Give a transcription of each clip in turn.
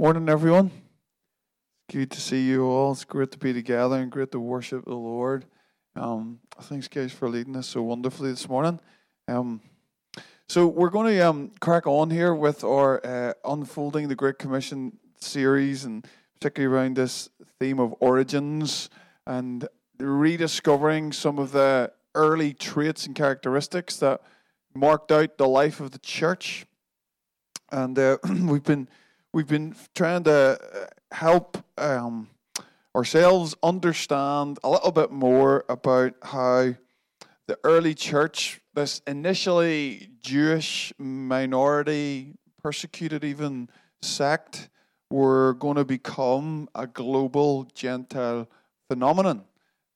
Morning, everyone. It's good to see you all. It's great to be together and great to worship the Lord. Um, thanks, guys, for leading us so wonderfully this morning. Um, so we're going to um, crack on here with our uh, unfolding the Great Commission series, and particularly around this theme of origins and rediscovering some of the early traits and characteristics that marked out the life of the church. And uh, we've been we've been trying to uh, help um, ourselves understand a little bit more about how the early church, this initially Jewish minority, persecuted even sect, were going to become a global Gentile phenomenon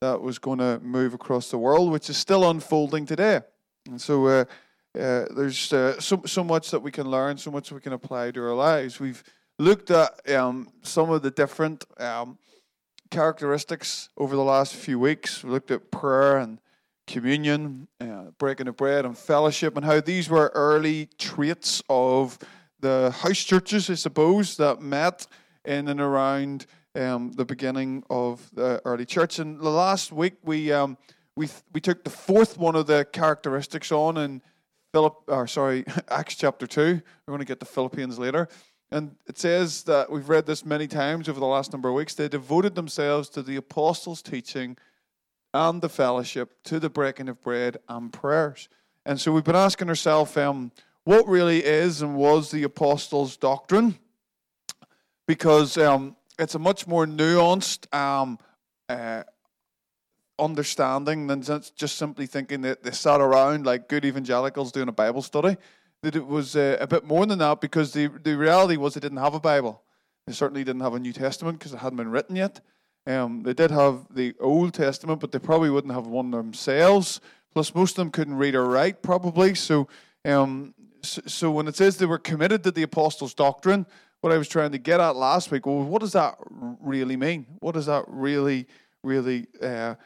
that was going to move across the world, which is still unfolding today. And so uh, uh, there's uh, so, so much that we can learn, so much we can apply to our lives. We've looked at um, some of the different um, characteristics over the last few weeks. We looked at prayer and communion, uh, breaking of bread, and fellowship, and how these were early traits of the house churches, I suppose, that met in and around um, the beginning of the early church. And the last week, we um, we we took the fourth one of the characteristics on in Philip, or sorry, Acts chapter two. We're going to get to Philippians later. And it says that we've read this many times over the last number of weeks. They devoted themselves to the apostles' teaching and the fellowship, to the breaking of bread and prayers. And so we've been asking ourselves, um, what really is and was the apostles' doctrine? Because um, it's a much more nuanced um, uh, understanding than just simply thinking that they sat around like good evangelicals doing a Bible study that it was uh, a bit more than that because the, the reality was they didn't have a Bible. They certainly didn't have a New Testament because it hadn't been written yet. Um, they did have the Old Testament, but they probably wouldn't have one themselves. Plus, most of them couldn't read or write, probably. So, um, so, when it says they were committed to the apostles' doctrine, what I was trying to get at last week, well, what does that really mean? What does that really, really uh,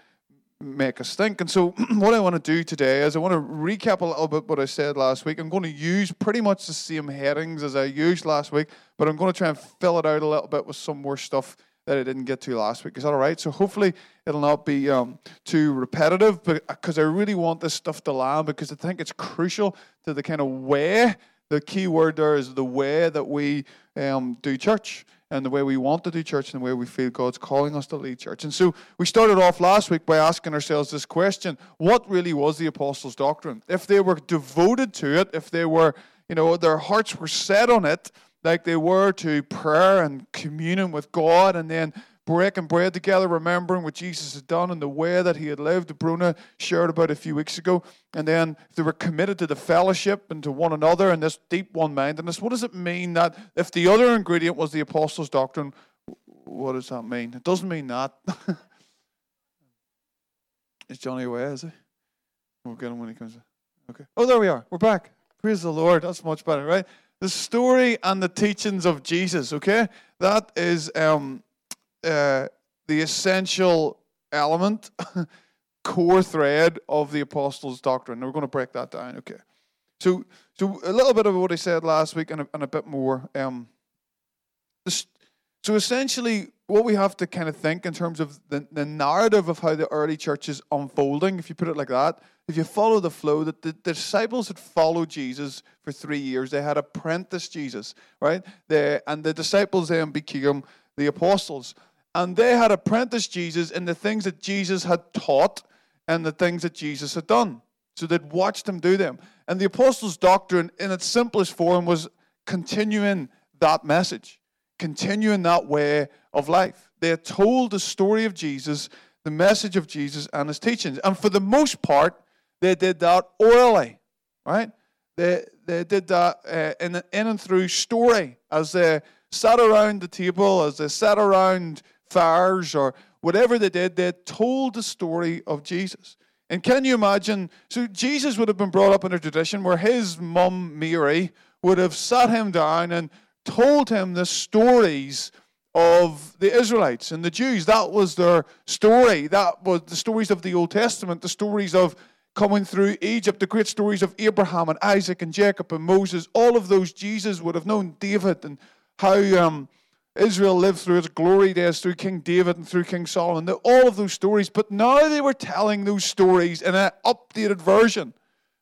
make us think. And so, what I want to do today is I want to recap a little bit what I said last week. I'm going to use pretty much the same headings as I used last week, but I'm going to try and fill it out a little bit with some more stuff that I didn't get to last week. Is that all right? So, hopefully, it'll not be um, too repetitive, because uh, I really want this stuff to land because I think it's crucial to the kind of way. The key word there is the way that we um, do church and the way we want to do church and the way we feel God's calling us to lead church. And so we started off last week by asking ourselves this question what really was the apostles' doctrine? If they were devoted to it, if they were, you know, their hearts were set on it, like they were to prayer and communion with God, and then breaking bread together, remembering what Jesus had done and the way that he had lived. Bruna shared about a few weeks ago. And then they were committed to the fellowship and to one another and this deep one mindedness. What does it mean that if the other ingredient was the apostles' doctrine, what does that mean? It doesn't mean that. is Johnny away, is he? We'll get him when he comes. Okay. Oh, there we are. We're back. Praise the Lord. That's much better, right? The story and the teachings of Jesus, okay? That is um, uh, the essential element, core thread of the apostles' doctrine. We're going to break that down. Okay. So, so a little bit of what I said last week and a, and a bit more. Um, this, so essentially, what we have to kind of think in terms of the, the narrative of how the early church is unfolding, if you put it like that, if you follow the flow, that the, disciples had followed Jesus for three years. They had apprenticed Jesus, right? They, and the disciples then became the apostles. And they had apprenticed Jesus in the things that Jesus had taught and the things that Jesus had done. So they'd watched him do them. And the apostles' doctrine, in its simplest form, was continuing that message, continuing that way of life. They had told the story of Jesus, the message of Jesus, and his teachings. And for the most part, they did that orally, right? They, they did that uh, in, in and through story as they sat around the table, as they sat around fires or whatever they did, they told the story of Jesus. And can you imagine? So Jesus would have been brought up in a tradition where his mum, Mary, would have sat him down and told him the stories of the Israelites and the Jews. That was their story. That was the stories of the Old Testament, the stories of coming through Egypt, the great stories of Abraham and Isaac and Jacob and Moses. All of those Jesus would have known, David, and how um, Israel lived through its glory days through King David and through King Solomon. All of those stories, but now they were telling those stories in an updated version.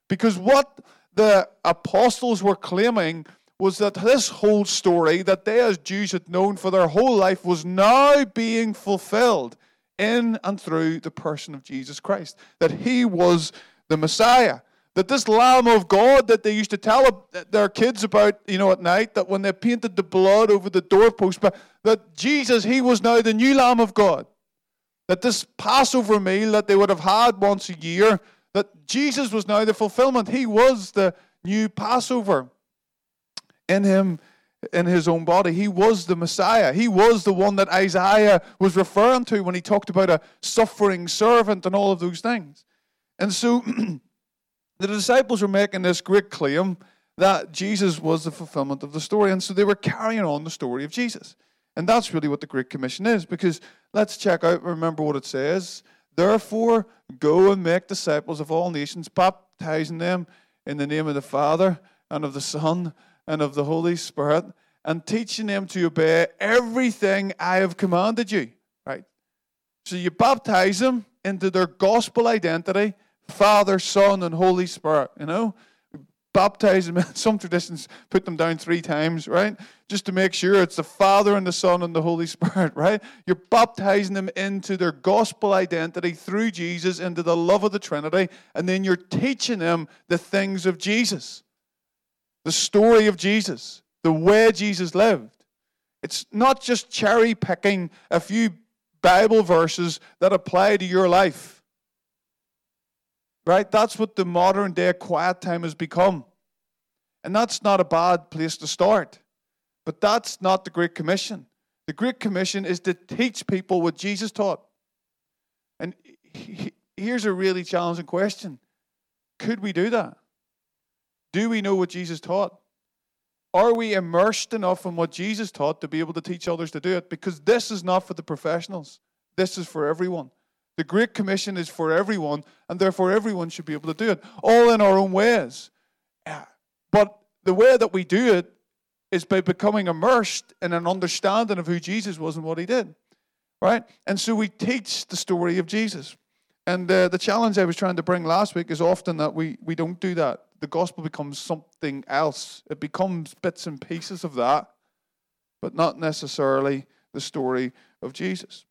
Because what the apostles were claiming was that this whole story that they as Jews had known for their whole life was now being fulfilled in and through the person of Jesus Christ. That he was the Messiah. That this Lamb of God that they used to tell their kids about, you know, at night, that when they painted the blood over the doorpost, but that Jesus, he was now the new Lamb of God. That this Passover meal that they would have had once a year, that Jesus was now the fulfillment. He was the new Passover in him in his own body. He was the Messiah. He was the one that Isaiah was referring to when he talked about a suffering servant and all of those things. And so the disciples were making this great claim that Jesus was the fulfillment of the story. And so they were carrying on the story of Jesus. And that's really what the Great Commission is, because let's check out, remember what it says. Therefore, go and make disciples of all nations, baptizing them in the name of the Father and of the Son and of the Holy Spirit, and teaching them to obey everything I have commanded you. Right? So you baptize them into their gospel identity Father, Son, and Holy Spirit. You know? Baptize them. Some traditions put them down three times, right? Just to make sure it's the Father and the Son and the Holy Spirit, right? You're baptizing them into their gospel identity through Jesus, into the love of the Trinity, and then you're teaching them the things of Jesus the story of Jesus, the way Jesus lived. It's not just cherry picking a few Bible verses that apply to your life. Right? That's what the modern day quiet time has become. And that's not a bad place to start. But that's not the Great Commission. The Great Commission is to teach people what Jesus taught. And here's a really challenging question Could we do that? Do we know what Jesus taught? Are we immersed enough in what Jesus taught to be able to teach others to do it? Because this is not for the professionals, this is for everyone. The Great Commission is for everyone, and therefore everyone should be able to do it, all in our own ways. But the way that we do it is by becoming immersed in an understanding of who Jesus was and what he did. Right? And so we teach the story of Jesus. And uh, the challenge I was trying to bring last week is often that we, we don't do that the gospel becomes something else. It becomes bits and pieces of that, but not necessarily the story of Jesus.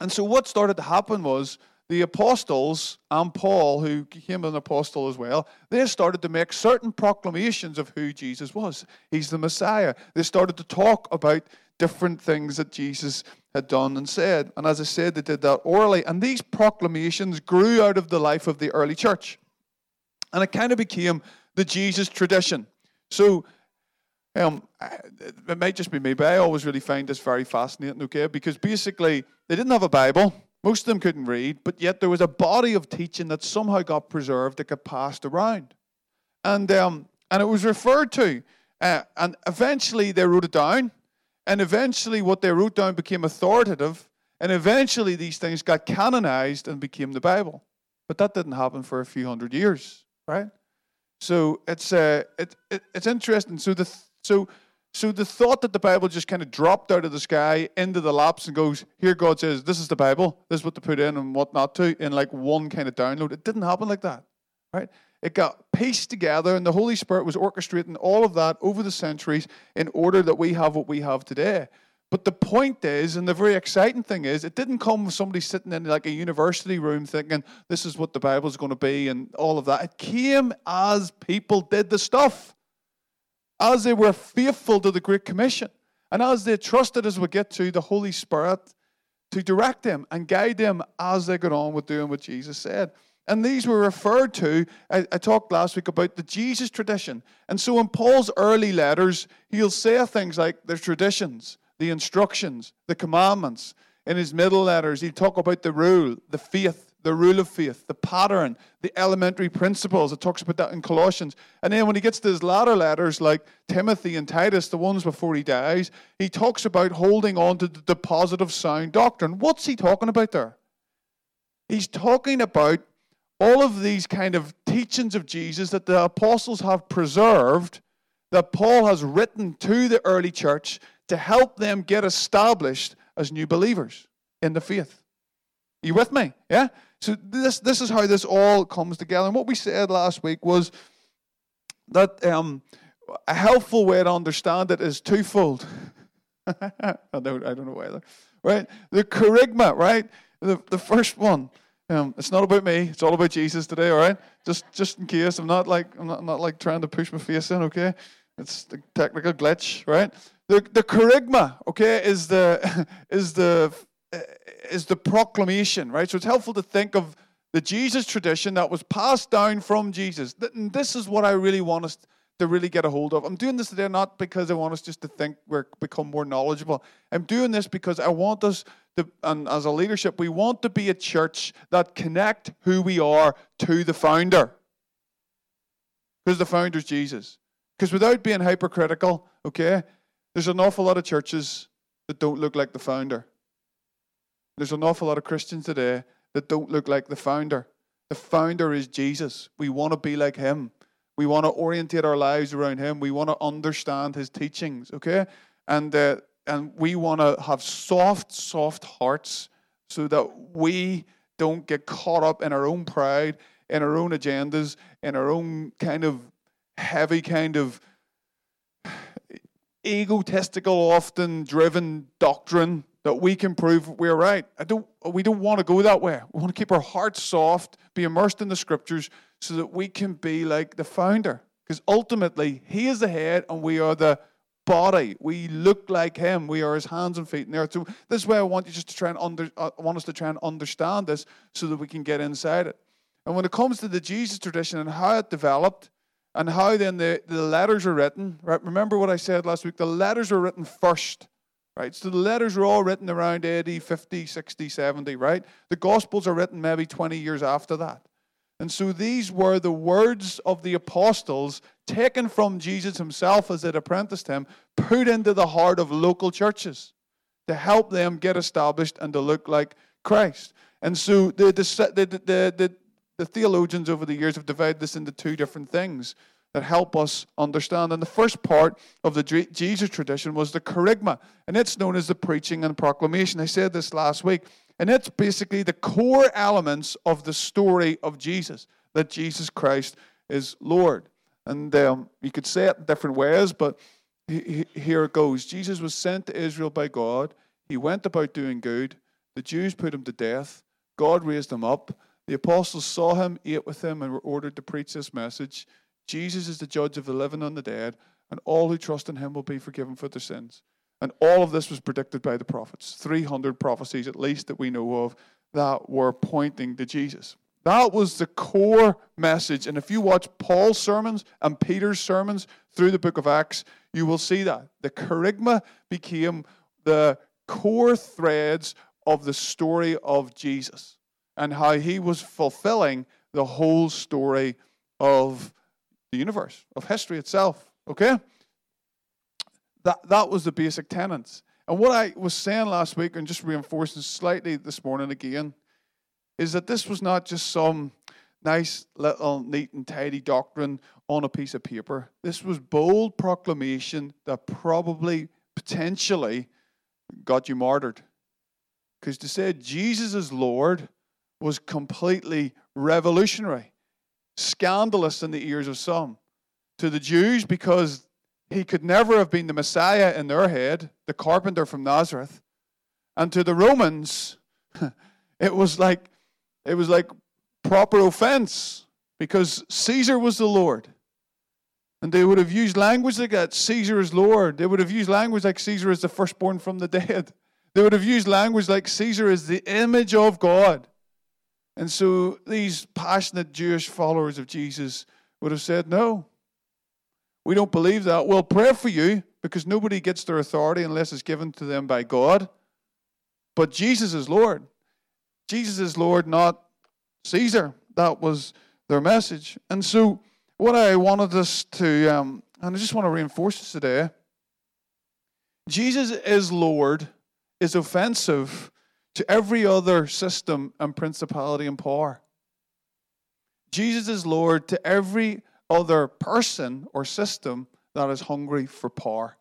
And so, what started to happen was the apostles and Paul, who became an apostle as well, they started to make certain proclamations of who Jesus was. He's the Messiah. They started to talk about different things that Jesus had done and said. And as I said, they did that orally. And these proclamations grew out of the life of the early church. And it kind of became the Jesus tradition. So, um, it might just be me, but I always really find this very fascinating, okay? Because basically, they didn't have a Bible. Most of them couldn't read, but yet there was a body of teaching that somehow got preserved that got passed around. And, um, and it was referred to. Uh, and eventually, they wrote it down. And eventually, what they wrote down became authoritative. And eventually, these things got canonized and became the Bible. But that didn't happen for a few hundred years right? So it's uh, it, it, it's interesting. So the so so the thought that the Bible just kind of dropped out of the sky into the laps and goes, here God says, this is the Bible, this is what to put in and what not to, in like one kind of download. It didn't happen like that, right? It got pieced together, and the Holy Spirit was orchestrating all of that over the centuries in order that we have what we have today. But the point is, and the very exciting thing is, it didn't come with somebody sitting in like a university room thinking, this is what the Bible's going to be and all of that. It came as people did the stuff, as they were faithful to the Great Commission, and as they trusted, as we get to, the Holy Spirit to direct them and guide them as they got on with doing what Jesus said. And these were referred to, I, I, talked last week about the Jesus tradition. And so in Paul's early letters, he'll say things like the traditions the instructions, the commandments. In his middle letters, he'll talk about the rule, the faith, the rule of faith, the pattern, the elementary principles. It talks about that in Colossians. And then when he gets to his latter letters, like Timothy and Titus, the ones before he dies, he talks about holding on to the deposit of sound doctrine. What's he talking about there? He's talking about all of these kind of teachings of Jesus that the apostles have preserved, that Paul has written to the early church to help them get established as new believers in the faith. Are you with me? Yeah? So this this is how this all comes together. And what we said last week was that um, a helpful way to understand it is twofold. I don't I don't know why. Right? The kerygma, right? The the first one. Um, it's not about me. It's all about Jesus today. All right. Just just in case I'm not like I'm not, I'm not like trying to push my face in. Okay. It's the technical glitch, right? The the kerygma, okay, is the is the is the proclamation, right? So it's helpful to think of the Jesus tradition that was passed down from Jesus. And this is what I really want us to really get a hold of. I'm doing this today not because I want us just to think we're become more knowledgeable. I'm doing this because I want us to, and as a leadership, we want to be a church that connect who we are to the founder. Because the founder's Jesus. Because without being hypercritical, okay, there's an awful lot of churches that don't look like the founder. There's an awful lot of Christians today that don't look like the founder. The founder is Jesus. We want to be like him. We want to orientate our lives around him. We want to understand his teachings, okay? And uh, and we want to have soft, soft hearts so that we don't get caught up in our own pride, in our own agendas, in our own kind of heavy kind of egotistical, often driven doctrine that we can prove we're right. I don't, we don't want to go that way. We want to keep our hearts soft, be immersed in the scriptures, so that we can be like the founder. Because ultimately, he is the head and we are the body. We look like him. We are his hands and feet in there. So this way, I want you just to try and under, uh, I want us to try and understand this so that we can get inside it. And when it comes to the Jesus tradition and how it developed, and how then the, the letters are written, right? Remember what I said last week? The letters are written first, right? So the letters are all written around AD 50, 60, 70, right? The Gospels are written maybe 20 years after that. And so these were the words of the apostles taken from Jesus himself as it apprenticed him, put into the heart of local churches to help them get established and to look like Christ. And so the, the, the, the, the theologians over the years have divided this into two different things that help us understand. And the first part of the Jesus tradition was the kerygma, and it's known as the preaching and proclamation. I said this last week, and it's basically the core elements of the story of Jesus that Jesus Christ is Lord. And um, you could say it in different ways, but he, he, here it goes Jesus was sent to Israel by God. He went about doing good. The Jews put him to death. God raised him up. The apostles saw him, ate with him, and were ordered to preach this message Jesus is the judge of the living and the dead, and all who trust in him will be forgiven for their sins. And all of this was predicted by the prophets 300 prophecies, at least, that we know of, that were pointing to Jesus. That was the core message. And if you watch Paul's sermons and Peter's sermons through the book of Acts, you will see that. The kerygma became the core threads of the story of Jesus and how he was fulfilling the whole story of the universe, of history itself. Okay? That, that was the basic tenets. And what I was saying last week, and just reinforcing slightly this morning again, is that this was not just some nice little neat and tidy doctrine on a piece of paper. This was bold proclamation that probably potentially got you martyred. Because to say Jesus is Lord was completely revolutionary, scandalous in the ears of some. To the Jews, because he could never have been the Messiah in their head, the carpenter from Nazareth. And to the Romans, it was like it was like proper offense because Caesar was the Lord. And they would have used language like that Caesar is Lord. They would have used language like Caesar is the firstborn from the dead. They would have used language like Caesar is the image of God. And so these passionate Jewish followers of Jesus would have said, No, we don't believe that. We'll pray for you because nobody gets their authority unless it's given to them by God. But Jesus is Lord. Jesus is Lord, not Caesar. That was their message. And so, what I wanted us to, um, and I just want to reinforce this today Jesus is Lord is offensive to every other system and principality and power. Jesus is Lord to every other person or system that is hungry for power.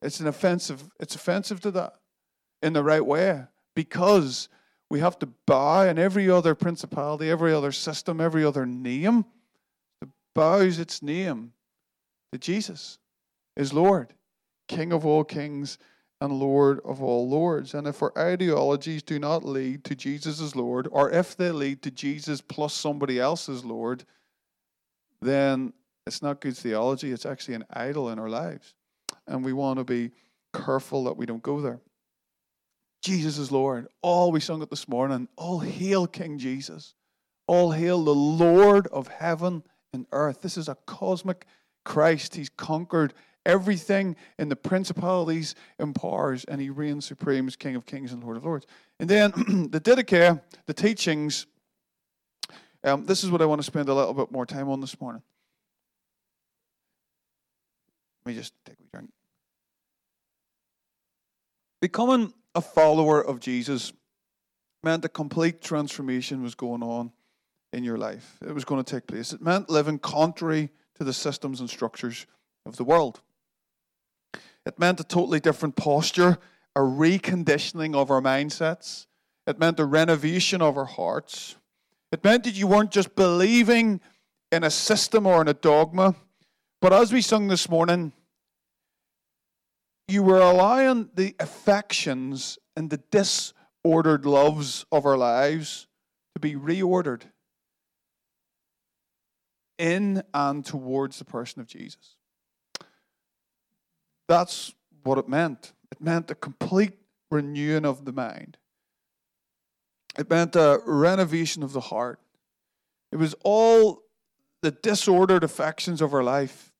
It's an offensive, it's offensive to that in the right way because we have to bow and every other principality, every other system, every other name that bows its name to Jesus is Lord, King of all kings and Lord of all lords. And if our ideologies do not lead to Jesus as Lord, or if they lead to Jesus plus somebody else as Lord, then it's not good theology. It's actually an idol in our lives. And we want to be careful that we don't go there. Jesus is Lord. All we sung it this morning. All hail King Jesus. All hail the Lord of heaven and earth. This is a cosmic Christ. He's conquered everything in the principalities and powers, and he reigns supreme as King of Kings and Lord of Lords. And then the Didache, the teachings, um, this is what I want to spend a little bit more time on this morning. Let me just take a drink. Becoming a follower of Jesus meant a complete transformation was going on in your life. It was going to take place. It meant living contrary to the systems and structures of the world. It meant a totally different posture, a reconditioning of our mindsets. It meant a renovation of our hearts. It meant that you weren't just believing in a system or in a dogma, but as we sung this morning, you were allowing the affections and the disordered loves of our lives to be reordered in and towards the person of Jesus. That's what it meant. It meant a complete renewing of the mind. It meant a renovation of the heart. It was all the disordered affections of our life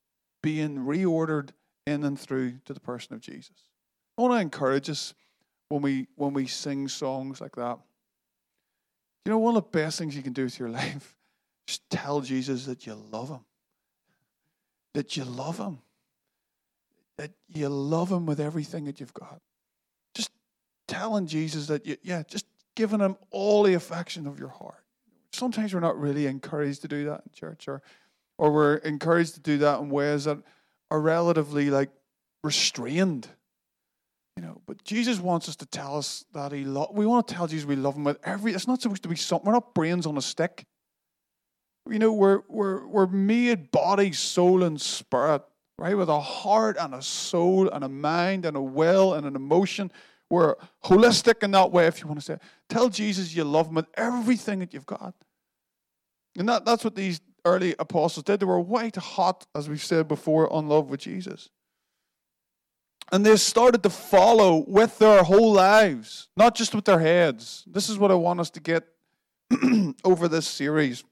being reordered in and through to the person of Jesus. I want to encourage us when we when we sing songs like that. You know, one of the best things you can do with your life just tell Jesus that you love him. That you love him. That you love him with everything that you've got. Just telling Jesus that you, yeah, just giving him all the affection of your heart. Sometimes we're not really encouraged to do that in church, or or we're encouraged to do that in ways that are relatively like restrained. You know, but Jesus wants us to tell us that He love. We want to tell Jesus we love Him with every. It's not supposed to be something. We're not brains on a stick. You know, we're, we're, we're made body, soul, and spirit, right? With a heart and a soul and a mind and a will and an emotion. We're holistic in that way, if you want to say. It. Tell Jesus you love him with everything that you've got. And that, that's what these early apostles did. They were white hot, as we've said before, on love with Jesus. And they started to follow with their whole lives, not just with their heads. This is what I want us to get over this series.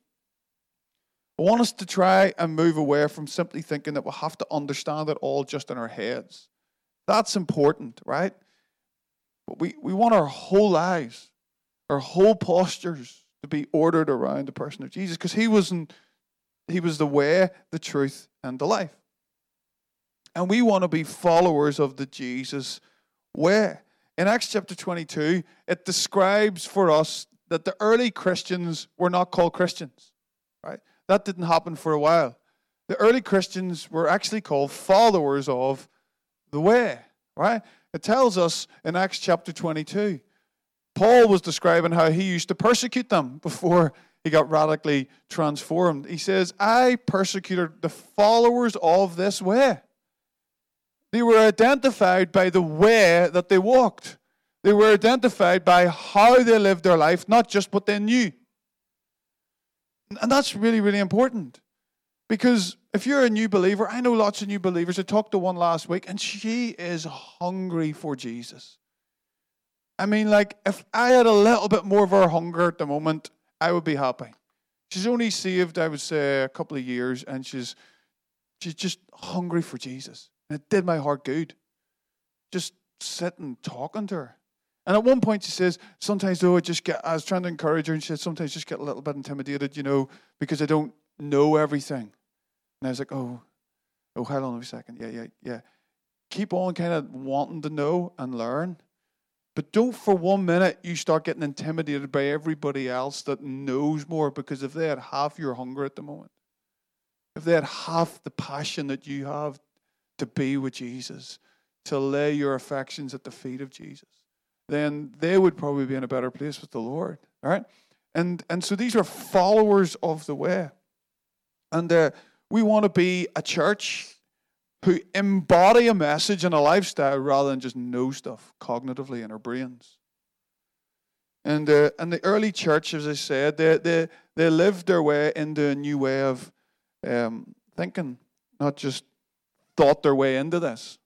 I want us to try and move away from simply thinking that we have to understand it all just in our heads. That's important, right? But we, we want our whole lives, our whole postures to be ordered around the person of Jesus because he wasn't he was the way, the truth, and the life. And we want to be followers of the Jesus way. In Acts chapter 22, it describes for us that the early Christians were not called Christians, right? That didn't happen for a while. The early Christians were actually called followers of the way, right? It tells us in Acts chapter 22. Paul was describing how he used to persecute them before he got radically transformed. He says, I persecuted the followers of this way. They were identified by the way that they walked. They were identified by how they lived their life, not just what they knew. And that's really, really important. Because if you're a new believer, I know lots of new believers. I talked to one last week, and she is hungry for Jesus. I mean, like, if I had a little bit more of her hunger at the moment, I would be happy. She's only saved, I would say, a couple of years, and she's she's just hungry for Jesus. And it did my heart good. Just sitting talking to her. And at one point, she says, sometimes though, I just get, I was trying to encourage her, and she said, sometimes I just get a little bit intimidated, you know, because I don't know everything. And I was like, oh, oh, hold on a second. Yeah, yeah, yeah. Keep on kind of wanting to know and learn. But don't for one minute you start getting intimidated by everybody else that knows more because if they had half your hunger at the moment, if they had half the passion that you have to be with Jesus, to lay your affections at the feet of Jesus, then they would probably be in a better place with the Lord. All right? And, and so these are followers of the way. And uh, we want to be a church who embody a message and a lifestyle rather than just know stuff cognitively in our brains. And, uh, and the early church, as I said, they, they, they lived their way into a new way of um, thinking, not just thought their way into this.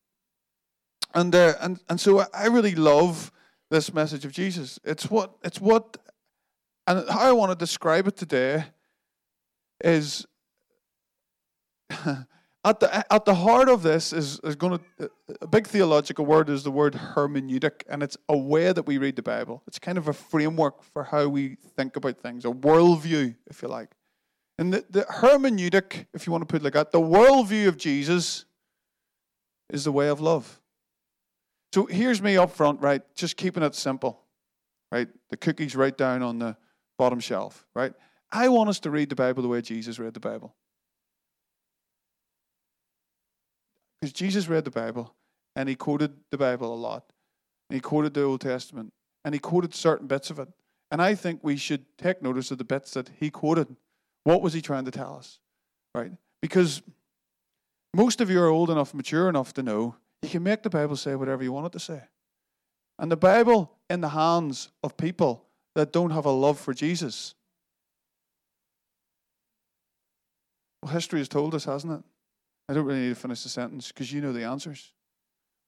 And, uh, and, and so I really love this message of Jesus. It's what, it's what, and how I want to describe it today is at the at the heart of this is is going to a big theological word is the word hermeneutic, and it's a way that we read the Bible. It's kind of a framework for how we think about things, a worldview, if you like. And the, the hermeneutic, if you want to put it like that, the worldview of Jesus is the way of love. So here's me up front, right? Just keeping it simple, right? The cookies right down on the bottom shelf, right? I want us to read the Bible the way Jesus read the Bible. Because Jesus read the Bible and he quoted the Bible a lot. And he quoted the Old Testament and he quoted certain bits of it. And I think we should take notice of the bits that he quoted. What was he trying to tell us? Right? Because most of you are old enough, mature enough to know you can make the Bible say whatever you want it to say. And the Bible in the hands of people that don't have a love for Jesus. Well, history has told us, hasn't it? I don't really need to finish the sentence because you know the answers,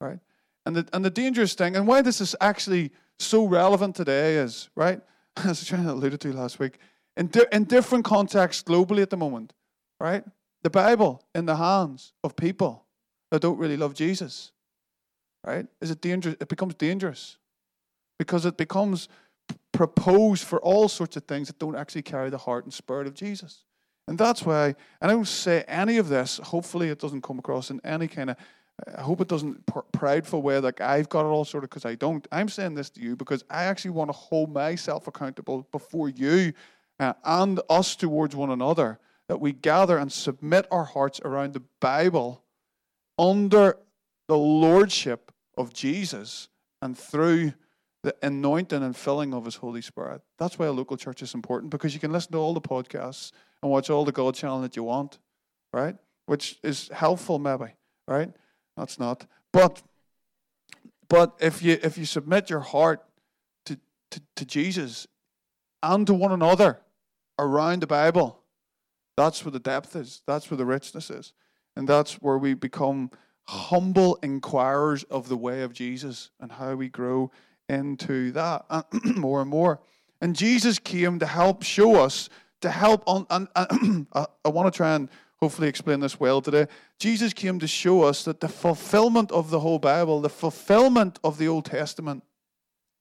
right? And the, and the dangerous thing, and why this is actually so relevant today is, right, as I was trying to allude to last week, in, di- in different contexts globally at the moment, right? The Bible in the hands of people that don't really love Jesus, right? Is it dangerous? It becomes dangerous because it becomes proposed for all sorts of things that don't actually carry the heart and spirit of Jesus. And that's why, and I don't say any of this, hopefully it doesn't come across in any kind of, I hope it doesn't pr- prideful way like I've got it all sorted because I don't. I'm saying this to you because I actually want to hold myself accountable before you uh, and us towards one another that we gather and submit our hearts around the Bible under the lordship of Jesus and through the anointing and filling of his Holy Spirit. That's why a local church is important because you can listen to all the podcasts and watch all the God channel that you want, right? Which is helpful, maybe, right? That's not. But but if you if you submit your heart to, to, to Jesus and to one another around the Bible, that's where the depth is. That's where the richness is. And that's where we become humble inquirers of the way of Jesus and how we grow into that more and more. And Jesus came to help show us to help on. And, and I want to try and hopefully explain this well today. Jesus came to show us that the fulfillment of the whole Bible, the fulfillment of the Old Testament,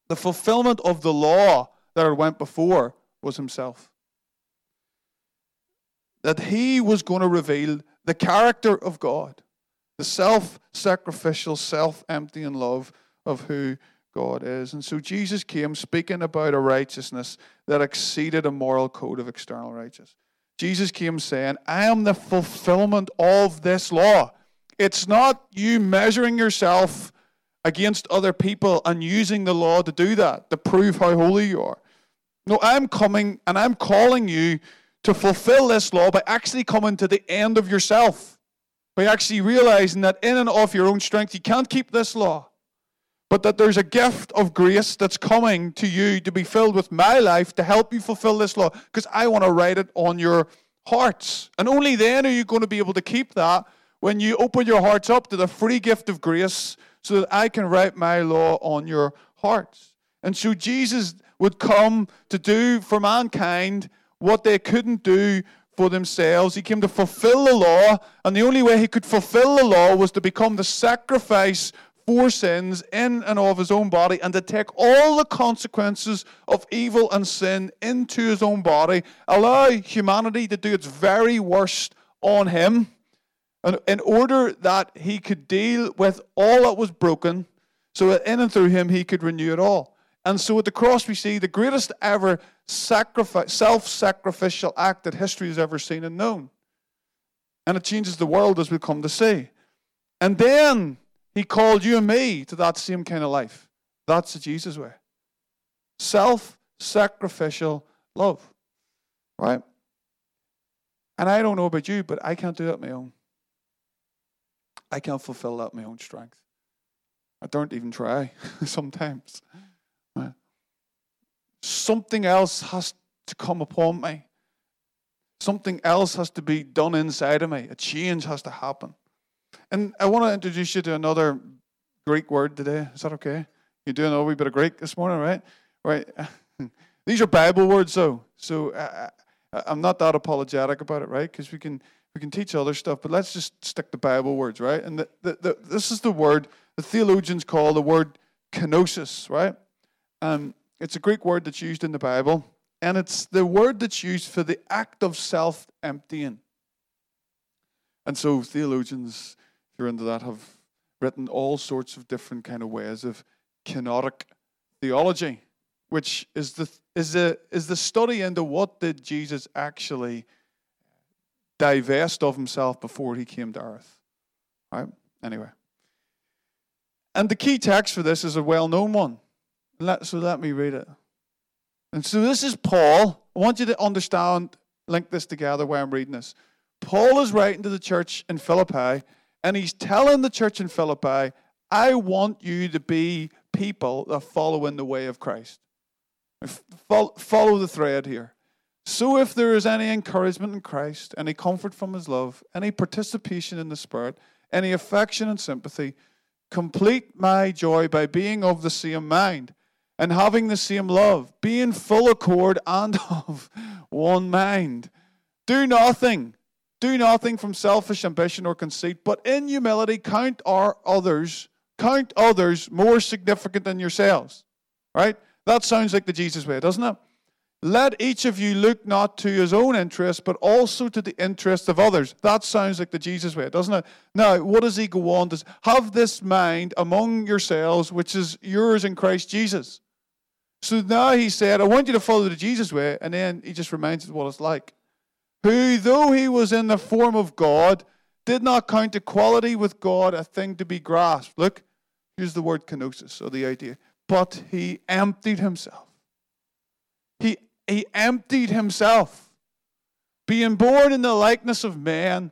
the fulfillment of the law that went before was Himself. That He was going to reveal the character of God, the self-sacrificial, self-emptying love of who God is. And so Jesus came speaking about a righteousness that exceeded a moral code of external righteousness. Jesus came saying, I am the fulfillment of this law. It's not you measuring yourself against other people and using the law to do that, to prove how holy you are. No, I'm coming and I'm calling you to fulfill this law by actually coming to the end of yourself, by actually realizing that in and of your own strength, you can't keep this law but that there's a gift of grace that's coming to you to be filled with my life to help you fulfill this law because I want to write it on your hearts. And only then are you going to be able to keep that when you open your hearts up to the free gift of grace so that I can write my law on your hearts. And so Jesus would come to do for mankind what they couldn't do for themselves. He came to fulfill the law, and the only way he could fulfill the law was to become the sacrifice for sins in and of his own body and to take all the consequences of evil and sin into his own body, allow humanity to do its very worst on him, and in order that he could deal with all that was broken, so that in and through him he could renew it all. And so at the cross, we see the greatest ever sacrifice, self sacrificial act that history has ever seen and known. And it changes the world as we come to see. And then He called you and me to that same kind of life. That's the Jesus way. Self sacrificial love. Right? And I don't know about you, but I can't do that my own. I can't fulfill that my own strength. I don't even try sometimes. Something else has to come upon me. Something else has to be done inside of me. A change has to happen. And I want to introduce you to another Greek word today. Is that okay? You're doing a wee bit of Greek this morning, right? Right. These are Bible words, though. So I, am not that apologetic about it, right? Because we can we can teach other stuff, but let's just stick to Bible words, right? And the, the, the, this is the word the theologians call the word kenosis, right? Um, it's a Greek word that's used in the Bible, and it's the word that's used for the act of self emptying. And so theologians, if you're into that, have written all sorts of different kind of ways of kenotic theology, which is the is the is the study into what did Jesus actually divest of himself before he came to earth. Right? Anyway. And the key text for this is a well known one. So let me read it. And so this is Paul. I want you to understand, link this together while I'm reading this. Paul is writing to the church in Philippi, and he's telling the church in Philippi, I want you to be people that follow in the way of Christ. Follow the thread here. So, if there is any encouragement in Christ, any comfort from his love, any participation in the Spirit, any affection and sympathy, complete my joy by being of the same mind and having the same love, being full accord and of one mind. Do nothing, do nothing from selfish ambition or conceit, but in humility count our others, count others more significant than yourselves. Right? That sounds like the Jesus way, doesn't it? Let each of you look not to his own interest, but also to the interest of others. That sounds like the Jesus way, doesn't it? Now, what does he go on to have this mind among yourselves, which is yours in Christ Jesus? So now he said, I want you to follow the Jesus way, and then he just reminds us what it's like. Who, though he was in the form of God, did not count equality with God a thing to be grasped. Look, here's the word kenosis, or the idea. But he emptied himself. He he emptied himself, being born in the likeness of man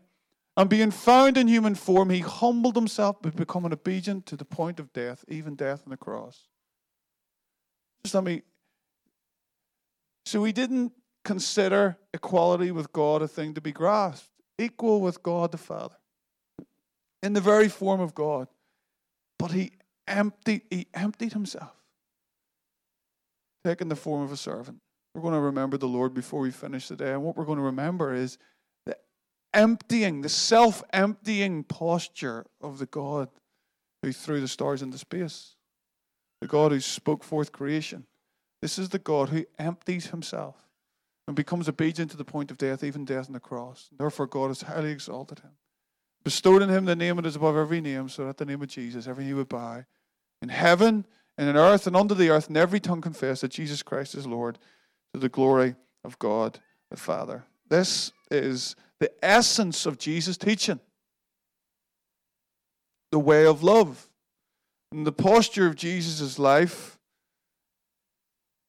and being found in human form, he humbled himself by becoming obedient to the point of death, even death on the cross. Just let me. So he didn't consider equality with God a thing to be grasped, equal with God the Father, in the very form of God. But he emptied, he emptied himself, taking the form of a servant. We're going to remember the Lord before we finish the day. And what we're going to remember is the emptying, the self emptying posture of the God who threw the stars into space, the God who spoke forth creation. This is the God who empties himself and becomes obedient to the point of death, even death on the cross. Therefore, God has highly exalted him, bestowed on him the name that is above every name, so that the name of Jesus every knee would bow in heaven and in earth and under the earth, and every tongue confess that Jesus Christ is Lord to the glory of God the Father. This is the essence of Jesus' teaching the way of love. The posture of Jesus' life,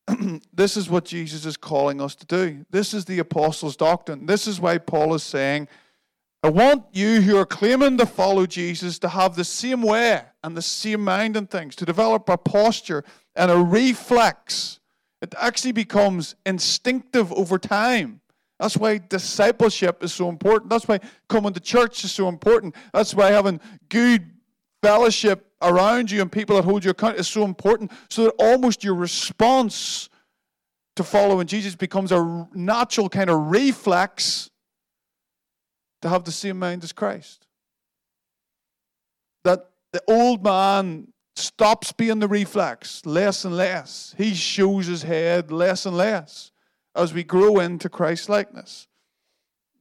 this is what Jesus is calling us to do. This is the apostles' doctrine. This is why Paul is saying, I want you who are claiming to follow Jesus to have the same way and the same mind and things, to develop a posture and a reflex it actually becomes instinctive over time. That's why discipleship is so important. That's why coming to church is so important. That's why having good fellowship around you and people that hold you account is so important. So that almost your response to following Jesus becomes a natural kind of reflex to have the same mind as Christ. That the old man stops being the reflex less and less. He shows his head less and less as we grow into Christ likeness.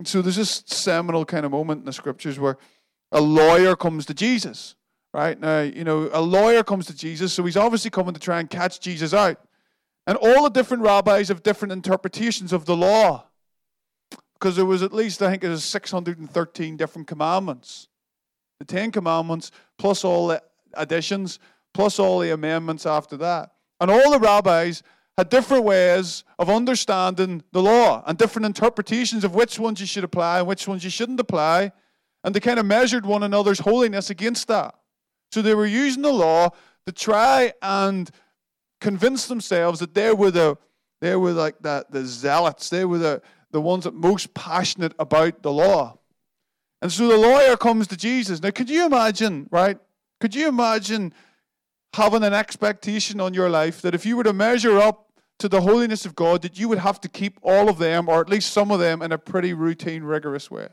So there's this seminal kind of moment in the scriptures where a lawyer comes to Jesus, right? Now, you know, a lawyer comes to Jesus, so he's obviously coming to try and catch Jesus out. And all the different rabbis have different interpretations of the law. Because there was at least, I think, it was 613 different commandments. The Ten Commandments, plus all the additions, plus all the amendments after that. And all the rabbis had different ways of understanding the law and different interpretations of which ones you should apply and which ones you shouldn't apply. And they kind of measured one another's holiness against that. So they were using the law to try and convince themselves that they were the they were like the, the zealots. They were the, the ones that most passionate about the law. And so the lawyer comes to Jesus. Now, could you imagine, right? Could you imagine having an expectation on your life that if you were to measure up to the holiness of God, that you would have to keep all of them, or at least some of them, in a pretty routine, rigorous way.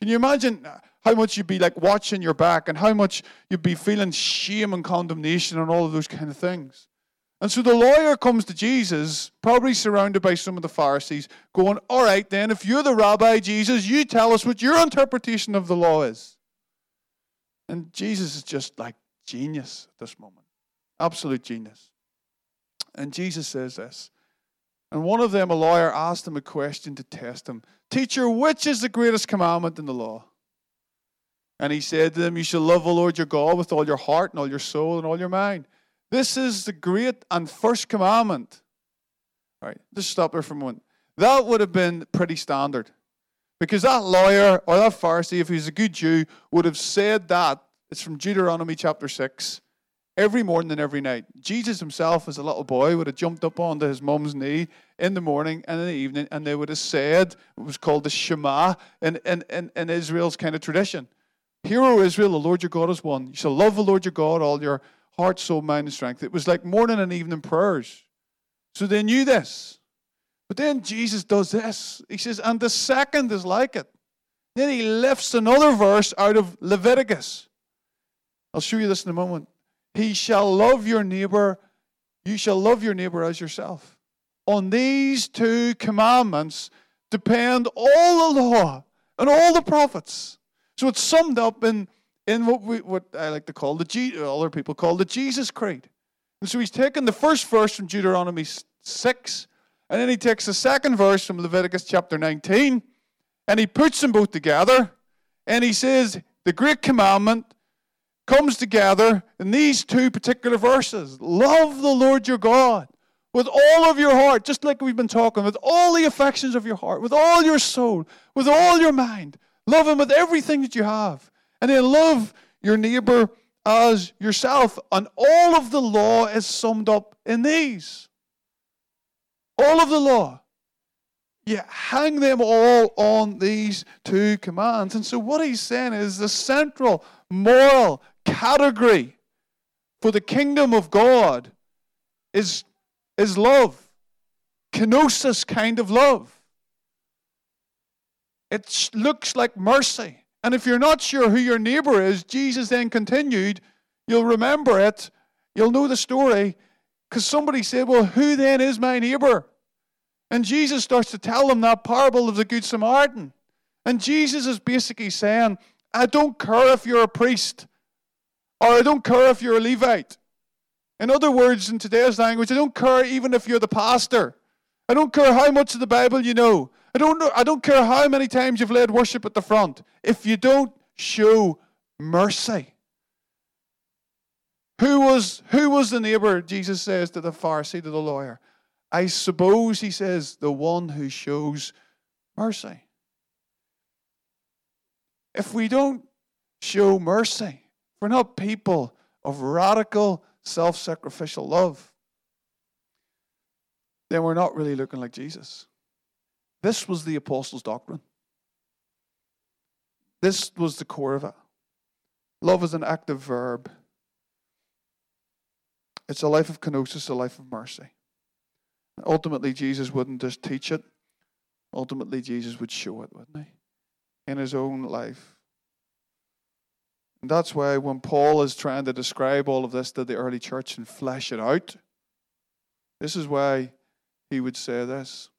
Can you imagine how much you'd be like watching your back and how much you'd be feeling shame and condemnation and all of those kind of things? And so the lawyer comes to Jesus, probably surrounded by some of the Pharisees, going, All right, then, if you're the rabbi, Jesus, you tell us what your interpretation of the law is. And Jesus is just like, Genius at this moment. Absolute genius. And Jesus says this. And one of them, a lawyer, asked him a question to test him Teacher, which is the greatest commandment in the law? And he said to them, You shall love the Lord your God with all your heart and all your soul and all your mind. This is the great and first commandment. All right, just stop there for a moment. That would have been pretty standard. Because that lawyer or that Pharisee, if he was a good Jew, would have said that it's from Deuteronomy chapter 6. Every morning and every night. Jesus himself, as a little boy, would have jumped up onto his mum's knee in the morning and in the evening, and they would have said, it was called the Shema in, in, in, in Israel's kind of tradition. Hear, O Israel, the Lord your God is one. You shall love the Lord your God, all your heart, soul, mind, and strength. It was like morning and evening prayers. So they knew this. But then Jesus does this. He says, and the second is like it. Then he lifts another verse out of Leviticus. I'll show you this in a moment. He shall love your neighbor, you shall love your neighbor as yourself. On these two commandments depend all the law and all the prophets. So it's summed up in, in what, we, what I like to call the G, other people call the Jesus Creed. And so he's taken the first verse from Deuteronomy 6, and then he takes the second verse from Leviticus chapter 19, and he puts them both together, and he says, The great commandment comes together in these two particular verses. Love the Lord your God with all of your heart, just like we've been talking, with all the affections of your heart, with all your soul, with all your mind. Love Him with everything that you have. And then love your neighbor as yourself. And all of the law is summed up in these. All of the law. You hang them all on these two commands. And so, what he's saying is the central moral category for the kingdom of God is, is love. Kenosis kind of love. It looks like mercy. And if you're not sure who your neighbor is, Jesus then continued, you'll remember it, you'll know the story, because somebody said, Well, who then is my neighbor? And Jesus starts to tell them that parable of the Good Samaritan. And Jesus is basically saying, I don't care if you're a priest. Or I don't care if you're a Levite. In other words, in today's language, I don't care even if you're the pastor. I don't care how much of the Bible you know. I don't know, I don't care how many times you've led worship at the front. If you don't show mercy. Who was who was the neighbor, Jesus says to the Pharisee, to the lawyer? I suppose he says, the one who shows mercy. If we don't show mercy, we're not people of radical self sacrificial love. Then we're not really looking like Jesus. This was the apostles' doctrine. This was the core of it. Love is an active verb. It's a life of kenosis, a life of mercy. Ultimately, Jesus wouldn't just teach it. Ultimately, Jesus would show it, wouldn't he? In his own life. And that's why when Paul is trying to describe all of this to the early church and flesh it out, this is why he would say this.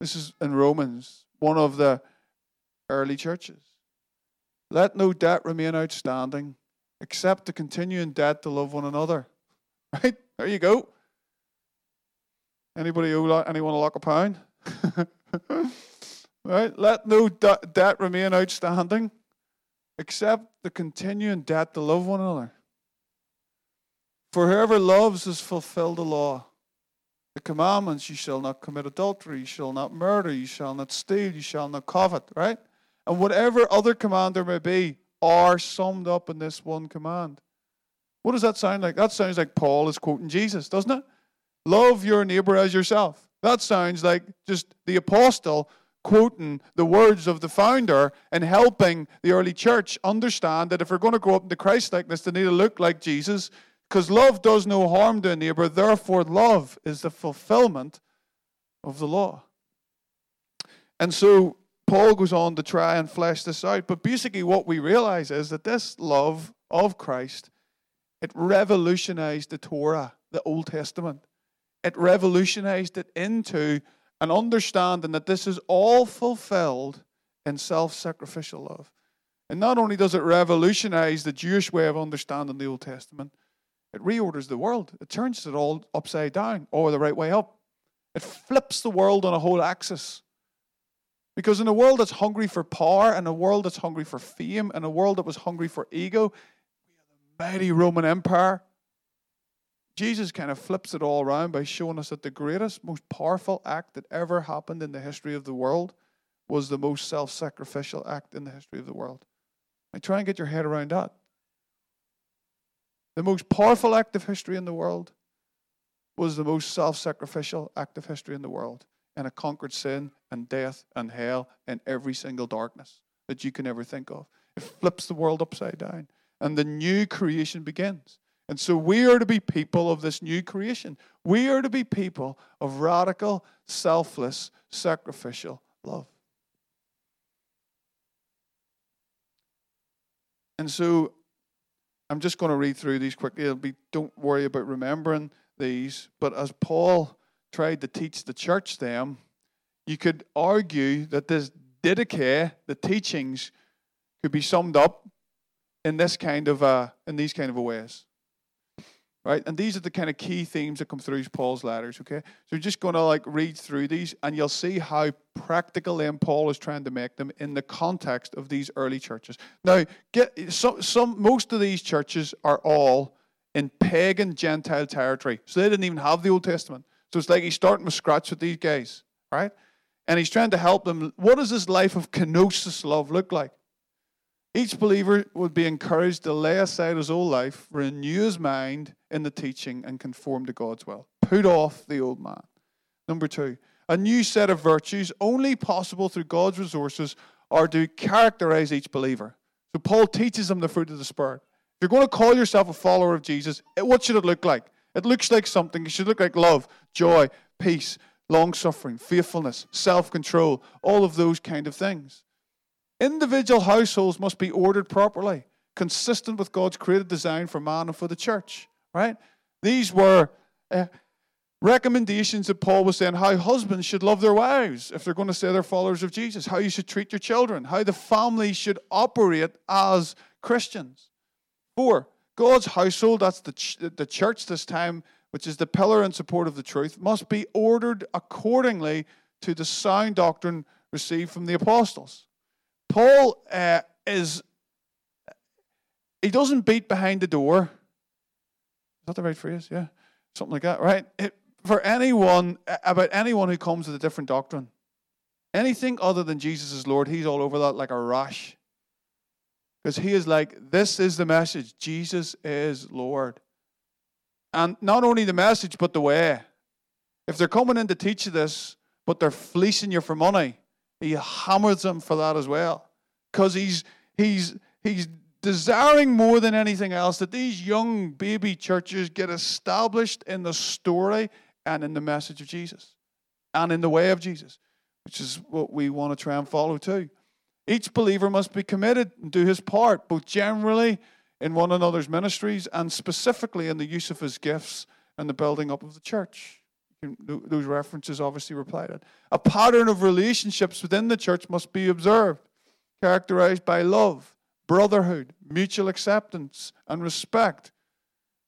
This is in Romans, one of the early churches. Let no debt remain outstanding, except to continue in debt to love one another. Right? There you go. Anybody owe anyone a lock a pound? right? Let no debt remain outstanding except the continuing debt to love one another. For whoever loves has fulfilled the law. The commandments you shall not commit adultery, you shall not murder, you shall not steal, you shall not covet, right? And whatever other command there may be are summed up in this one command. What does that sound like? That sounds like Paul is quoting Jesus, doesn't it? Love your neighbor as yourself. That sounds like just the apostle quoting the words of the founder and helping the early church understand that if we're going to grow up into Christ likeness, they need to look like Jesus because love does no harm to a neighbor. Therefore, love is the fulfillment of the law. And so Paul goes on to try and flesh this out. But basically, what we realize is that this love of Christ, it revolutionized the Torah, the Old Testament. It revolutionized it into an understanding that this is all fulfilled in self sacrificial love. And not only does it revolutionize the Jewish way of understanding the Old Testament, it reorders the world. It turns it all upside down or the right way up. It flips the world on a whole axis. Because in a world that's hungry for power, and a world that's hungry for fame, and a world that was hungry for ego, we have the mighty Roman Empire. Jesus kind of flips it all around by showing us that the greatest, most powerful act that ever happened in the history of the world was the most self sacrificial act in the history of the world. I try and get your head around that. The most powerful act of history in the world was the most self sacrificial act of history in the world and it conquered sin and death and hell and every single darkness that you can ever think of. It flips the world upside down, and the new creation begins. And so we are to be people of this new creation. We are to be people of radical, selfless, sacrificial love. And so I'm just going to read through these quickly. It'll be, don't worry about remembering these. But as Paul tried to teach the church them, you could argue that this didache, the teachings, could be summed up in this kind of uh, in these kind of ways. Right? And these are the kind of key themes that come through Paul's letters, okay? So you're just gonna like read through these and you'll see how practical then Paul is trying to make them in the context of these early churches. Now, get some some most of these churches are all in pagan Gentile territory. So they didn't even have the Old Testament. So it's like he's starting from scratch with these guys, right? And he's trying to help them. What does this life of kenosis love look like? Each believer would be encouraged to lay aside his old life, renew his mind in the teaching, and conform to God's will. Put off the old man. Number two, a new set of virtues, only possible through God's resources, are to characterize each believer. So Paul teaches them the fruit of the Spirit. If you're going to call yourself a follower of Jesus, what should it look like? It looks like something. It should look like love, joy, peace, long suffering, faithfulness, self control, all of those kind of things. Individual households must be ordered properly, consistent with God's created design for man and for the church, right? These were uh, recommendations that Paul was saying how husbands should love their wives if they're going to say they're followers of Jesus, how you should treat your children, how the family should operate as Christians. Four, God's household, that's the, ch- the church this time, which is the pillar and support of the truth, must be ordered accordingly to the sound doctrine received from the apostles. Paul uh, is, he doesn't beat behind the door. Is that the right phrase? Yeah. Something like that, right? It, for anyone, about anyone who comes with a different doctrine, anything other than Jesus is Lord, he's all over that like a rash. Because he is like, this is the message Jesus is Lord. And not only the message, but the way. If they're coming in to teach you this, but they're fleecing you for money, he hammers them for that as well. Because he's, he's, he's desiring more than anything else that these young baby churches get established in the story and in the message of Jesus and in the way of Jesus, which is what we want to try and follow too. Each believer must be committed and do his part, both generally in one another's ministries and specifically in the use of his gifts and the building up of the church. Those references obviously reply to A pattern of relationships within the church must be observed, characterized by love, brotherhood, mutual acceptance, and respect,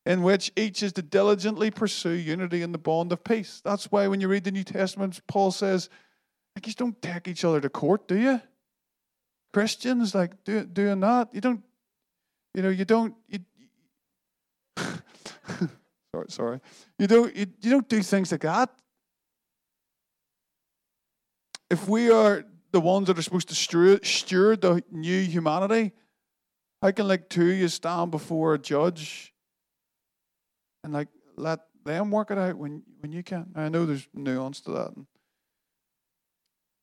in which each is to diligently pursue unity in the bond of peace. That's why when you read the New Testament, Paul says, like, you don't take each other to court, do you? Christians like do, doing that. You don't, you know, you don't. You, sorry, sorry. You don't. You, you don't do things like that. If we are the ones that are supposed to steward, the new humanity, how can like two you stand before a judge and like let them work it out when when you can? I know there's nuance to that.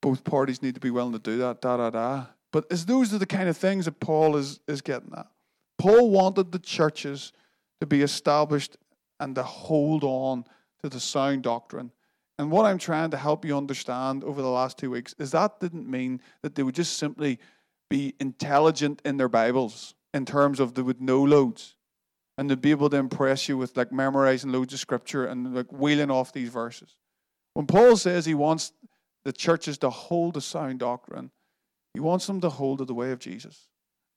Both parties need to be willing to do that. Da da da. But is those are the kind of things that Paul is is getting at. Paul wanted the churches to be established and to hold on to the sound doctrine. And what I'm trying to help you understand over the last two weeks is that didn't mean that they would just simply be intelligent in their Bibles in terms of they would know loads and they'd be able to impress you with like memorizing loads of scripture and like wheeling off these verses. When Paul says he wants the churches to hold the sound doctrine, he wants them to hold to the way of Jesus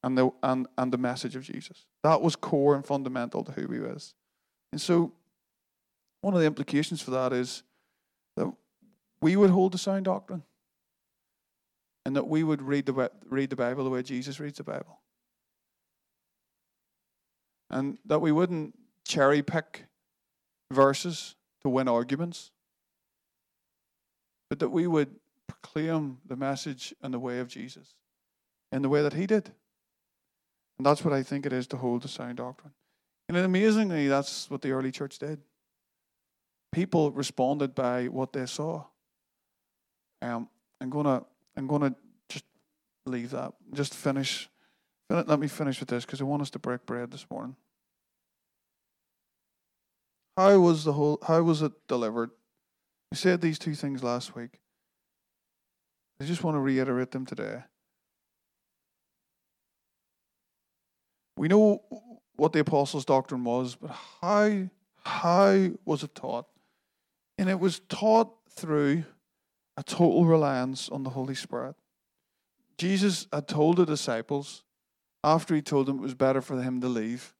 and the, and, and the message of Jesus. That was core and fundamental to who he was. And so, one of the implications for that is that we would hold the sound doctrine and that we would read the, read the Bible the way Jesus reads the Bible. And that we wouldn't cherry pick verses to win arguments, but that we would proclaim the message and the way of Jesus in the way that he did. And that's what I think it is to hold the sound doctrine. And amazingly, that's what the early church did. People responded by what they saw. Um, I'm gonna I'm gonna just leave that. Just finish. Let me finish with this because I want us to break bread this morning. How was the whole? How was it delivered? We said these two things last week. I just want to reiterate them today. We know what the apostles' doctrine was, but how how was it taught? And it was taught through a total reliance on the Holy Spirit. Jesus had told the disciples after he told them it was better for him to leave.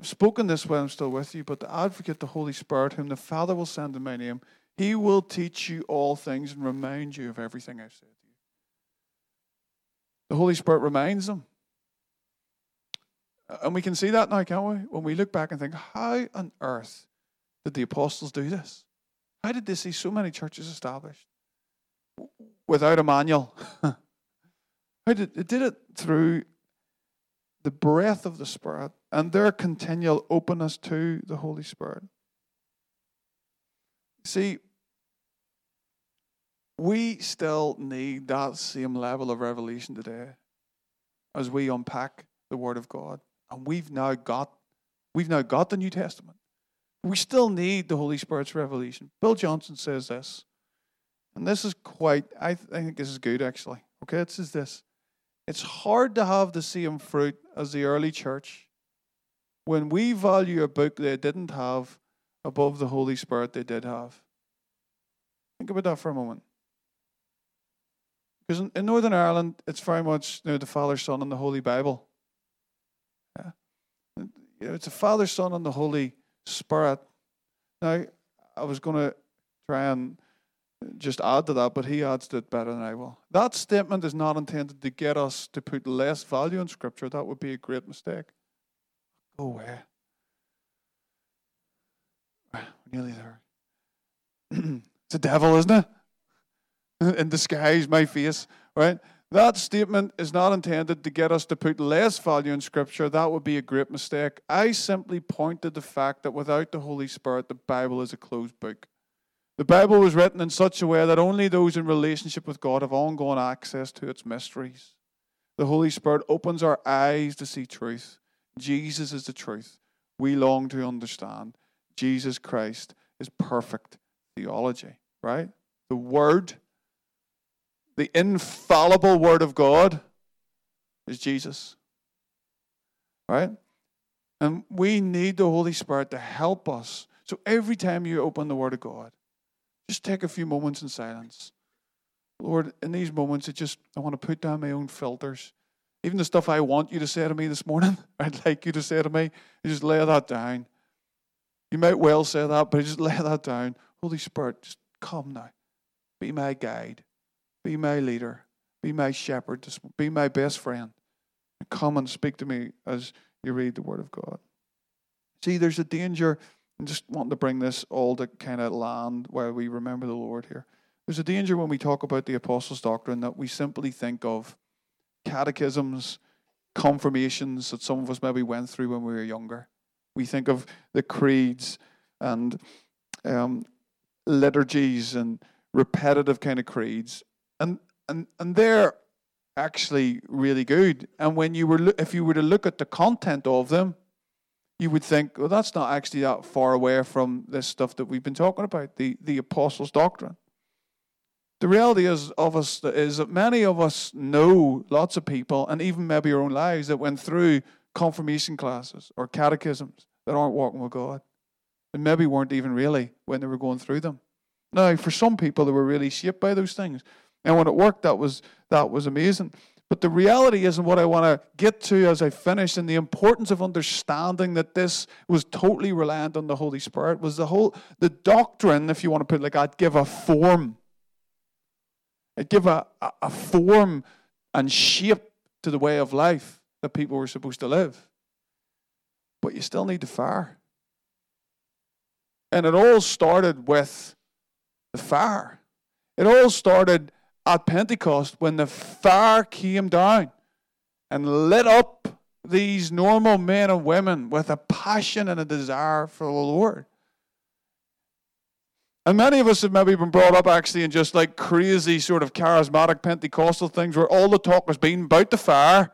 I've spoken this while I'm still with you, but the advocate, the Holy Spirit, whom the Father will send in my name, he will teach you all things and remind you of everything I've said to you. The Holy Spirit reminds them. And we can see that now, can't we? When we look back and think, how on earth did the apostles do this? How did they see so many churches established without a manual? how did they did it through the breath of the Spirit and their continual openness to the Holy Spirit. See, we still need that same level of revelation today as we unpack the Word of God. And we've now got we've now got the New Testament. We still need the Holy Spirit's revelation. Bill Johnson says this, and this is quite, I, th- I think this is good actually. Okay, it says this It's hard to have the same fruit as the early church when we value a book they didn't have above the Holy Spirit they did have. Think about that for a moment. Because in, in Northern Ireland, it's very much you know, the Father, Son, and the Holy Bible. You know, it's the Father, Son, and the Holy Spirit. Now, I was going to try and just add to that, but he adds to it better than I will. That statement is not intended to get us to put less value in Scripture. That would be a great mistake. Go away. We're nearly there. it's a devil, isn't it? In disguise, my face, right? That statement is not intended to get us to put less value in Scripture. That would be a great mistake. I simply pointed to the fact that without the Holy Spirit, the Bible is a closed book. The Bible was written in such a way that only those in relationship with God have ongoing access to its mysteries. The Holy Spirit opens our eyes to see truth. Jesus is the truth. We long to understand. Jesus Christ is perfect theology, right? The Word the infallible Word of God is Jesus. Right? And we need the Holy Spirit to help us. So every time you open the Word of God, just take a few moments in silence. Lord, in these moments, it just I want to put down my own filters. Even the stuff I want you to say to me this morning, I'd like you to say to me, just lay that down. You might well say that, but just lay that down. Holy Spirit, just come now. Be my guide. Be my leader. Be my shepherd. Be my best friend. And come and speak to me as you read the Word of God. See, there's a danger. I'm just wanting to bring this all to kind of land where we remember the Lord here. There's a danger when we talk about the apostles' doctrine that we simply think of catechisms, confirmations that some of us maybe went through when we were younger. We think of the creeds and um, liturgies and repetitive kind of creeds, and and and they're actually really good. And when you were, if you were to look at the content of them, you would think, well, that's not actually that far away from this stuff that we've been talking about, the the apostles' doctrine. The reality is of us is that many of us know lots of people, and even maybe our own lives, that went through confirmation classes or catechisms that aren't walking with God, and maybe weren't even really when they were going through them. Now, for some people, they were really shaped by those things, and when it worked, that was that was amazing. But the reality is, and what I want to get to as I finish, and the importance of understanding that this was totally reliant on the Holy Spirit, was the whole the doctrine, if you want to put it like that, give a form it gave a, a, a form and shape to the way of life that people were supposed to live. But you still need the fire. And it all started with the fire. It all started at Pentecost when the fire came down and lit up these normal men and women with a passion and a desire for the Lord. And many of us have maybe been brought up actually in just like crazy sort of charismatic Pentecostal things where all the talk has been about the fire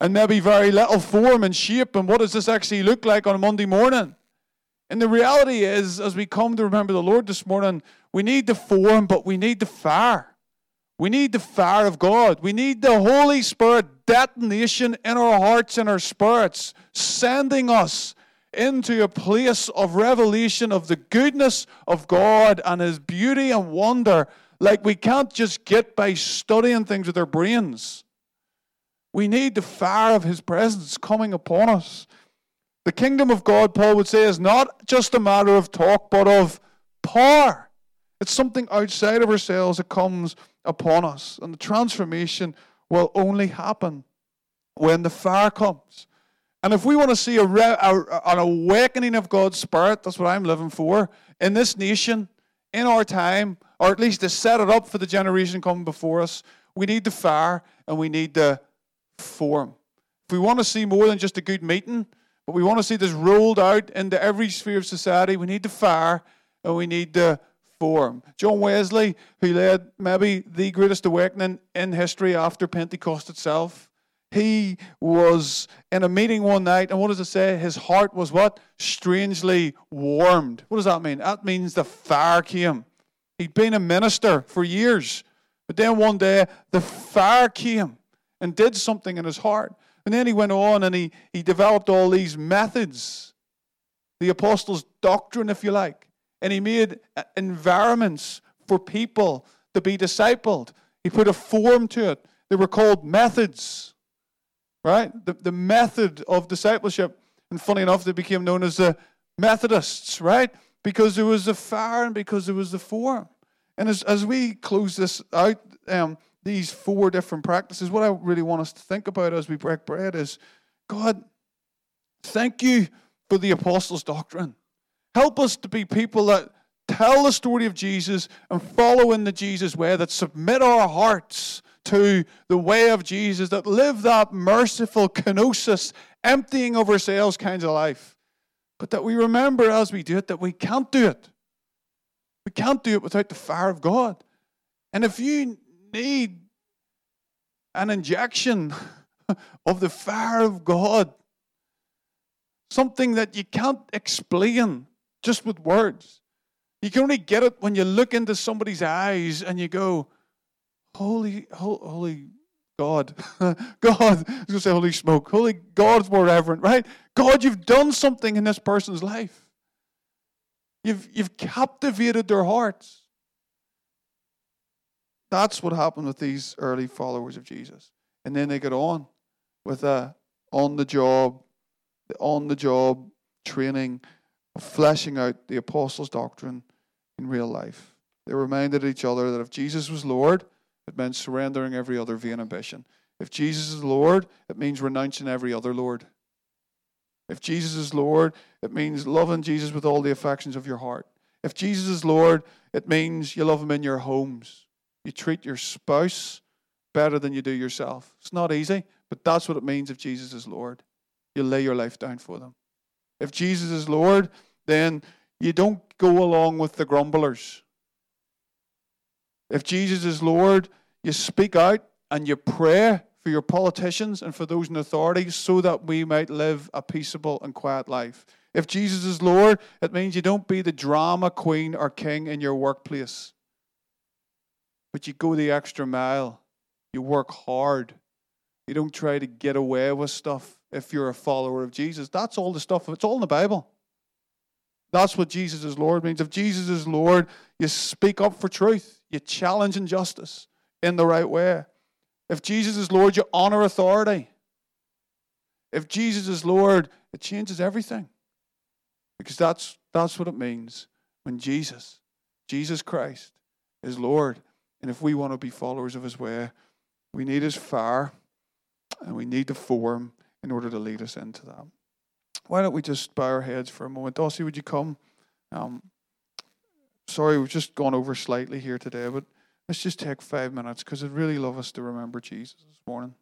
and maybe very little form and shape and what does this actually look like on a Monday morning. And the reality is, as we come to remember the Lord this morning, we need the form, but we need the fire. We need the fire of God. We need the Holy Spirit detonation in our hearts and our spirits, sending us into a place of revelation of the goodness of God and His beauty and wonder, like we can't just get by studying things with our brains. We need the fire of His presence coming upon us. The kingdom of God, Paul would say, is not just a matter of talk, but of power. It's something outside of ourselves that comes upon us. And the transformation will only happen when the fire comes. And if we want to see a, a, an awakening of God's Spirit, that's what I'm living for, in this nation, in our time, or at least to set it up for the generation coming before us, we need the fire and we need the form. If we want to see more than just a good meeting, but we want to see this rolled out into every sphere of society, we need the fire and we need the form. John Wesley, who led maybe the greatest awakening in history after Pentecost itself, he was in a meeting one night, and what does it say? His heart was what? Strangely warmed. What does that mean? That means the fire came. He'd been a minister for years, but then one day the fire came and did something in his heart. And then he went on and he, he developed all these methods, the apostles' doctrine, if you like. And he made uh, environments for people to be discipled. He put a form to it. They were called methods right? The, the method of discipleship. And funny enough, they became known as the Methodists, right? Because there was the fire and because there was the form. And as, as we close this out, um, these four different practices, what I really want us to think about as we break bread is God, thank you for the apostles' doctrine. Help us to be people that tell the story of Jesus and follow in the Jesus way, that submit our hearts to the way of Jesus, that live that merciful kenosis, emptying of ourselves kinds of life. But that we remember as we do it that we can't do it. We can't do it without the fire of God. And if you need an injection of the fire of God, something that you can't explain just with words, you can only get it when you look into somebody's eyes and you go, Holy, holy God, God, I going to say holy smoke. Holy God's more reverent, right? God, you've done something in this person's life. You've, you've captivated their hearts. That's what happened with these early followers of Jesus. And then they get on with a on the job, on the job training, fleshing out the apostles' doctrine in real life. They reminded each other that if Jesus was Lord, It meant surrendering every other vain ambition. If Jesus is Lord, it means renouncing every other Lord. If Jesus is Lord, it means loving Jesus with all the affections of your heart. If Jesus is Lord, it means you love Him in your homes. You treat your spouse better than you do yourself. It's not easy, but that's what it means if Jesus is Lord. You lay your life down for them. If Jesus is Lord, then you don't go along with the grumblers. If Jesus is Lord, you speak out and you pray for your politicians and for those in authority so that we might live a peaceable and quiet life. If Jesus is Lord, it means you don't be the drama queen or king in your workplace, but you go the extra mile. You work hard. You don't try to get away with stuff if you're a follower of Jesus. That's all the stuff, it's all in the Bible. That's what Jesus is Lord means. If Jesus is Lord, you speak up for truth, you challenge injustice in the right way. If Jesus is Lord, you honor authority. If Jesus is Lord, it changes everything. Because that's, that's what it means when Jesus, Jesus Christ, is Lord. And if we want to be followers of his way, we need his fire and we need the form in order to lead us into that. Why don't we just bow our heads for a moment? Dossie, would you come? Um, sorry, we've just gone over slightly here today, but let's just take five minutes because I'd really love us to remember Jesus this morning.